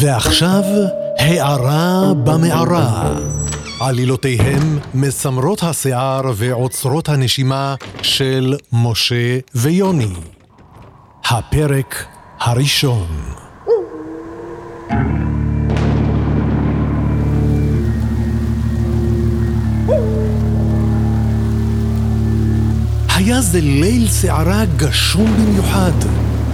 ועכשיו, הערה במערה. עלילותיהם מסמרות השיער ועוצרות הנשימה של משה ויוני. הפרק הראשון. זה ליל שערה גשום במיוחד.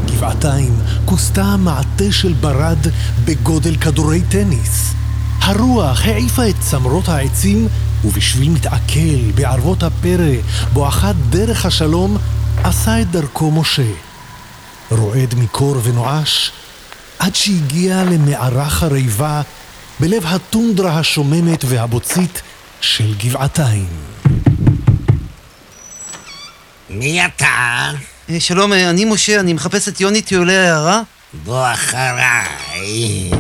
גבעתיים כוסתה מעטה של ברד בגודל כדורי טניס. הרוח העיפה את צמרות העצים, ובשביל מתעכל בערבות הפרא בואכה דרך השלום, עשה את דרכו משה. רועד מקור ונואש, עד שהגיע למערה חריבה בלב הטונדרה השוממת והבוצית של גבעתיים. מי אתה? אה, שלום, אה, אני משה, אני מחפש את יוני טיולי העיירה. בוא אחריי.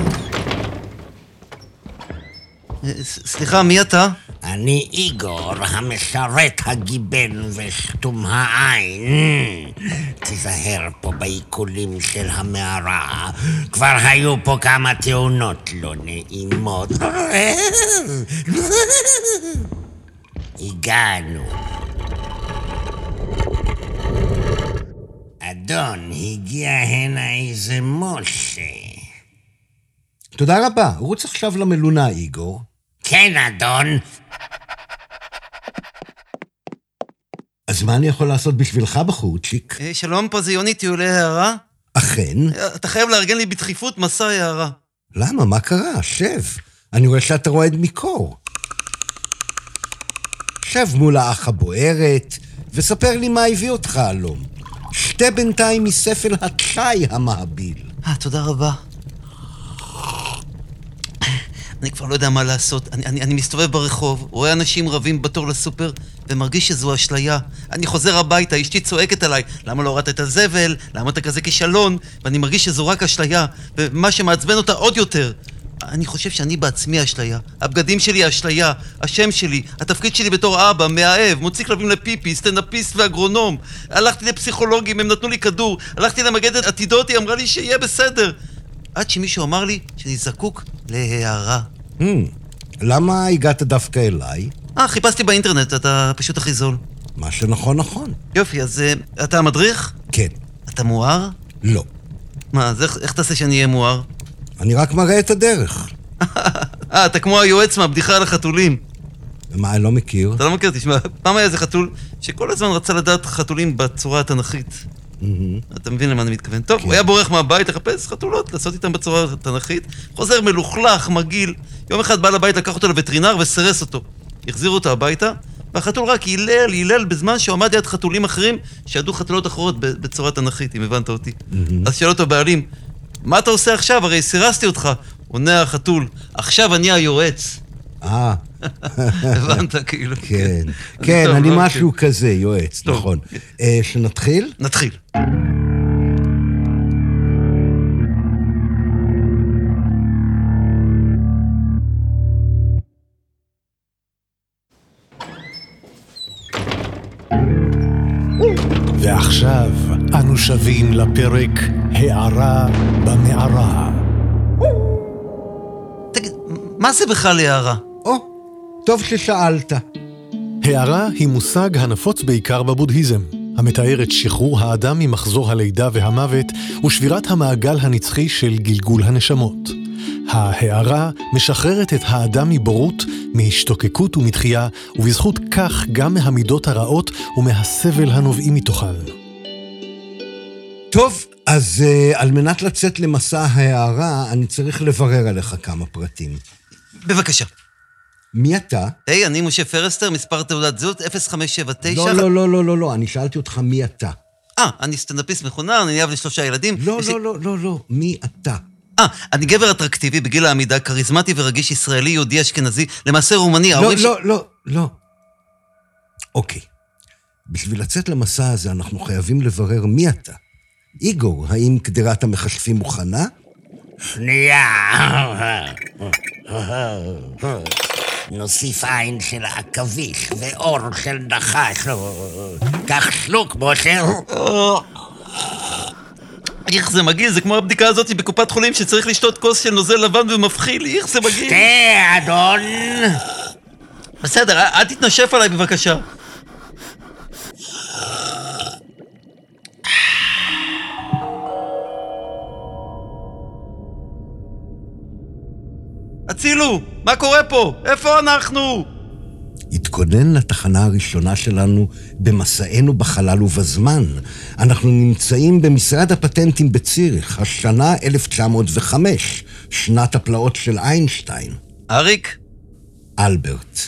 אה, סליחה, מי אתה? אני איגור, המשרת הגיבן ושתום העין. תיזהר פה בעיקולים של המערה. כבר היו פה כמה תאונות לא נעימות. הגענו. אדון, הגיע הנה איזה משה. תודה רבה. רוץ עכשיו למלונה, איגור. כן, אדון. אז מה אני יכול לעשות בשבילך, בחורצ'יק? אה, שלום, פה זה יוני טיולי העיירה. אכן? אה, אתה חייב לארגן לי בדחיפות מסע העיירה. למה? מה קרה? שב. אני רואה שאתה רועד מקור. שב מול האח הבוערת, וספר לי מה הביא אותך הלום. שתה בינתיים מספל התשי המהביל. אה, תודה רבה. אני כבר לא יודע מה לעשות. אני, אני, אני מסתובב ברחוב, רואה אנשים רבים בתור לסופר, ומרגיש שזו אשליה. אני חוזר הביתה, אשתי צועקת עליי, למה לא הורדת את הזבל? למה אתה כזה כישלון? ואני מרגיש שזו רק אשליה, ומה שמעצבן אותה עוד יותר. אני חושב שאני בעצמי אשליה. הבגדים שלי אשליה, השם שלי, התפקיד שלי בתור אבא, מאהב, מוציא כלבים לפיפי, סטנדאפיסט ואגרונום. הלכתי לפסיכולוגים, הם נתנו לי כדור. הלכתי למגדת עתידות, היא אמרה לי שיהיה בסדר. עד שמישהו אמר לי שאני זקוק להערה. Hmm, למה הגעת דווקא אליי? אה, חיפשתי באינטרנט, אתה פשוט הכי זול. מה שנכון נכון. יופי, אז uh, אתה המדריך? כן. אתה מואר? לא. מה, אז איך, איך תעשה שאני אהיה מואר? אני רק מראה את הדרך. אה, אתה כמו היועץ מהבדיחה על החתולים. מה, אני לא מכיר? אתה לא מכיר, תשמע, פעם היה איזה חתול שכל הזמן רצה לדעת חתולים בצורה התנ"כית. מהמם. אתה מבין למה אני מתכוון. טוב, כן. הוא היה בורח מהבית לחפש חתולות, לעשות איתם בצורה התנ"כית, חוזר מלוכלך, מגעיל. יום אחד בעל הבית לקח אותו לווטרינר וסירס אותו. החזירו אותו הביתה, והחתול רק הילל, הילל בזמן שהוא עמד ליד חתולים אחרים שידעו חתולות אחרות בצורה תנ"כית, אם הבנת אותי. אז שאל אותו הבעלים, מה אתה עושה עכשיו? הרי סירסתי אותך. עונה החתול, עכשיו אני היועץ. אה, הבנת, כאילו. כן. כן, טוב, אני אוקיי. משהו כזה, יועץ. נכון. אה, שנתחיל? נתחיל. ועכשיו אנו שבים לפרק הערה במערה. תגיד, מה זה בכלל הערה? או, טוב ששאלת. הערה היא מושג הנפוץ בעיקר בבודהיזם, המתאר את שחרור האדם ממחזור הלידה והמוות ושבירת המעגל הנצחי של גלגול הנשמות. ההערה משחררת את האדם מבורות, מהשתוקקות ומתחייה, ובזכות כך גם מהמידות הרעות ומהסבל הנובעים מתוכן. טוב, אז uh, על מנת לצאת למסע ההארה, אני צריך לברר עליך כמה פרטים. בבקשה. מי אתה? היי, אני משה פרסטר, מספר תעודת זהות 0579... לא, לא, לא, לא, לא, לא, אני שאלתי אותך מי אתה. אה, אני סטנדאפיסט מחונן, אני אב לשלושה ילדים. לא, לא, לא, לא, לא, מי אתה? אה, אני גבר אטרקטיבי בגיל העמידה, כריזמטי ורגיש ישראלי, יהודי אשכנזי, למעשה רומני. לא, ההורים לא, לא, לא. אוקיי. בשביל לצאת למסע הזה אנחנו חייבים לברר מי אתה. איגור, האם קדרת המכשפים מוכנה? שנייה. נוסיף עין של עכביש ואור של נחש. קח שלוק, משה. איך זה מגעיל, זה כמו הבדיקה הזאת בקופת חולים שצריך לשתות כוס של נוזל לבן ומבחיל, איך זה מגעיל. שתה, אדון. בסדר, אל תתנשף עליי בבקשה. הצילו! מה קורה פה? איפה אנחנו? התכונן לתחנה הראשונה שלנו במסענו בחלל ובזמן. אנחנו נמצאים במשרד הפטנטים בציריך, השנה 1905, שנת הפלאות של איינשטיין. אריק? אלברט.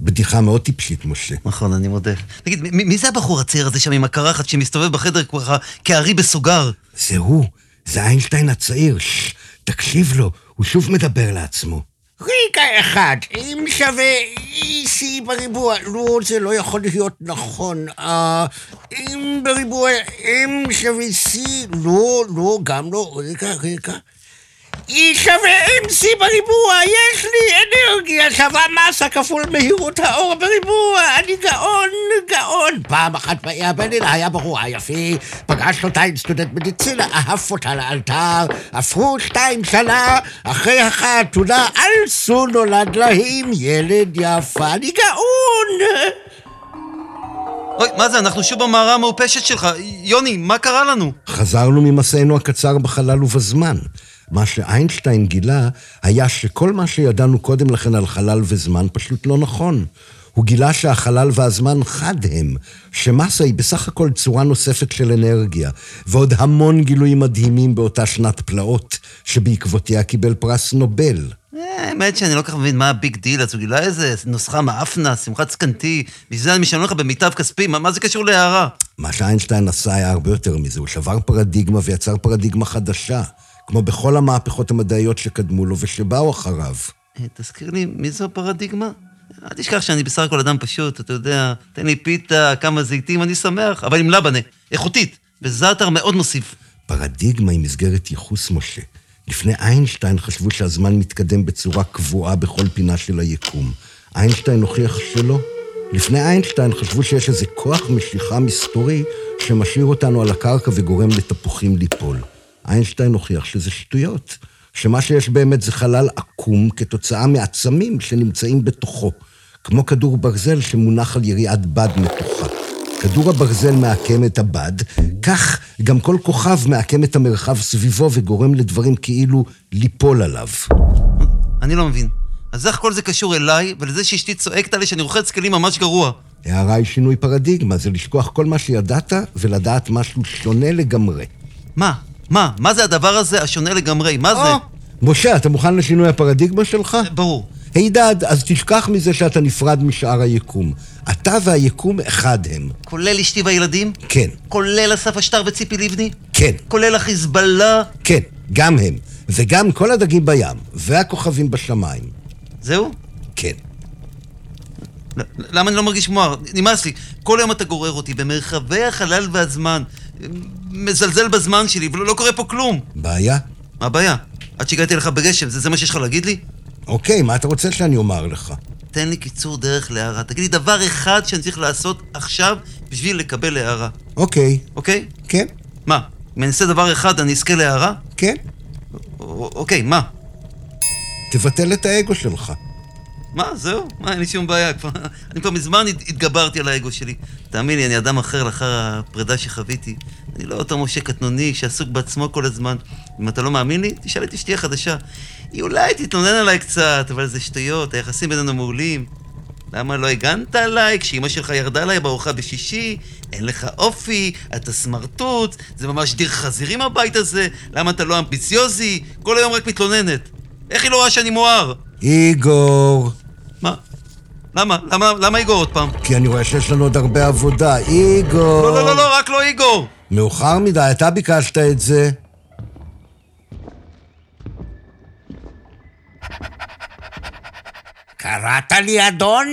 בדיחה מאוד טיפשית, משה. נכון, אני מודה. תגיד, מי, מי זה הבחור הצעיר הזה שם עם הקרחת שמסתובב בחדר ככה כארי בסוגר? זה הוא, זה איינשטיין הצעיר. ששש, תקשיב לו, הוא שוב מדבר לעצמו. רגע אחד, אם שווה C בריבוע, לא, זה לא יכול להיות נכון. אה, אם בריבוע M שווה C, לא, לא, גם לא. רגע, רגע. E שווה MC בריבוע, יש לי אנרגיה שווה מסה כפול מהירות האור בריבוע, אני גאון, גאון. פעם אחת באי הבליל היה בחורה יפי, פגש אותה עם סטודנט מדיצינה, אהב אותה לאלתר, עברו שתיים שנה, אחרי החתונה, אלסו נולד להם ילד יפה, אני גאון. אוי, מה זה, אנחנו שוב במערה המעופשת שלך. יוני, מה קרה לנו? חזרנו ממסענו הקצר בחלל ובזמן. מה שאיינשטיין גילה היה שכל מה שידענו קודם לכן על חלל וזמן פשוט לא נכון. הוא גילה שהחלל והזמן חד הם, שמסה היא בסך הכל צורה נוספת של אנרגיה, ועוד המון גילויים מדהימים באותה שנת פלאות, שבעקבותיה קיבל פרס נובל. אה, האמת שאני לא כל כך מבין מה ה big deal, אז הוא גילה איזה נוסחה מאפנה, שמחת זקנתי, בשביל זה אני משלם לך במיטב כספי, מה, מה זה קשור להערה? מה שאיינשטיין עשה היה הרבה יותר מזה, הוא שבר פרדיגמה ויצר פרדיגמה חדשה, כמו בכל המהפכות המדעיות שקדמו לו ושבאו אחריו. אה, תזכיר לי, מי זו הפרדיגמה? אל תשכח שאני בסך הכל אדם פשוט, אתה יודע, תן לי פיתה, כמה זיתים, אני שמח, אבל עם לבנה, איכותית, וזאטר מאוד מוסיף. פרדיגמה היא מסגרת ייחוס, משה. לפני איינשטיין חשבו שהזמן מתקדם בצורה קבועה בכל פינה של היקום. איינשטיין הוכיח שלא. לפני איינשטיין חשבו שיש איזה כוח משיכה מסתורי שמשאיר אותנו על הקרקע וגורם לתפוחים ליפול. איינשטיין הוכיח שזה שטויות, שמה שיש באמת זה חלל עקום כתוצאה מעצמים שנמצאים בתוכו, כמו כדור ברזל שמונח על יריעת בד מתוחה. כדור הברזל מעקם את הבד, כך גם כל כוכב מעקם את המרחב סביבו וגורם לדברים כאילו ליפול עליו. אני לא מבין. אז איך כל זה קשור אליי, ולזה שאשתי צועקת עלי שאני רוחץ כלים ממש גרוע? הערה היא שינוי פרדיגמה, זה לשכוח כל מה שידעת ולדעת משהו שונה לגמרי. מה? מה? מה זה הדבר הזה השונה לגמרי? מה זה? משה, אתה מוכן לשינוי הפרדיגמה שלך? ברור. הידד, אז תשכח מזה שאתה נפרד משאר היקום. אתה והיקום אחד הם. כולל אשתי והילדים? כן, כולל אסף אשטר וציפי לבני? כן, כולל החיזבאללה? כן, גם הם. וגם כל הדגים בים, והכוכבים בשמיים. זהו? כן. למה אני לא מרגיש מואר? נמאס לי. כל יום אתה גורר אותי במרחבי החלל והזמן. מזלזל בזמן שלי, ולא לא קורה פה כלום. בעיה? מה הבעיה? עד שהגעתי אליך בגשם, זה, זה מה שיש לך להגיד לי? אוקיי, מה אתה רוצה שאני אומר לך? תן לי קיצור דרך להערה. תגיד לי דבר אחד שאני צריך לעשות עכשיו בשביל לקבל הערה, אוקיי, אוקיי? כן, מה? אם אני אעשה דבר אחד אני אזכה להערה? כן. א- אוקיי, מה? תבטל את האגו שלך. מה, זהו? מה, אין לי שום בעיה. כבר, אני כבר מזמן הת- התגברתי על האגו שלי. תאמין לי, אני אדם אחר לאחר הפרידה שחוויתי. אני לא אותו משה קטנוני שעסוק בעצמו כל הזמן. אם אתה לא מאמין לי, תשאל את אשתי החדשה. היא אולי תתלונן עליי קצת, אבל זה שטויות, היחסים בינינו מעולים. למה לא הגנת עליי כשאימא שלך ירדה עליי בארוחה בשישי? אין לך אופי, אתה סמרטוט, זה ממש דיר חזירים הבית הזה, למה אתה לא אמביציוזי? כל היום רק מתלוננת. איך היא לא רואה שאני מואר? איגור, מה? למה? למה, למה איגור עוד פעם? כי אני רואה שיש לנו עוד הרבה עבודה. איגור. לא, לא, לא, לא, רק לא איגור! מאוחר מדי, אתה ביקשת את זה. קראת לי אדון?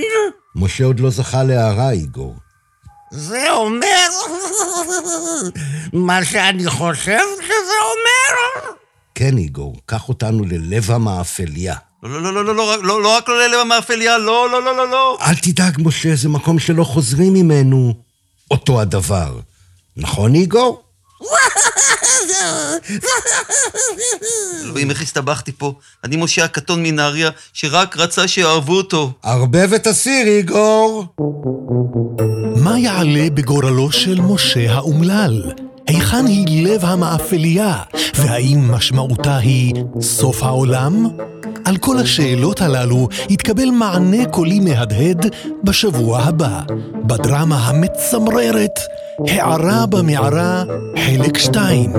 משה עוד לא זכה להערה, איגור. זה אומר מה שאני חושב שזה אומר? כן, איגור, קח אותנו ללב המאפליה. לא, לא, לא, לא, לא, לא, לא רק לא ללב המאפליה, לא, לא, לא, לא, לא. אל תדאג, משה, זה מקום שלא חוזרים ממנו. אותו הדבר. נכון, איגור? אלוהים, איך הסתבכתי פה? אני משה הקטון מנהריה, שרק רצה שיאהבו אותו. הרבה ותסיר, איגור. מה יעלה בגורלו של משה האומלל? היכן היא לב המאפליה? והאם משמעותה היא סוף העולם? על כל השאלות הללו יתקבל מענה קולי מהדהד בשבוע הבא, בדרמה המצמררת, הערה במערה, חלק 2.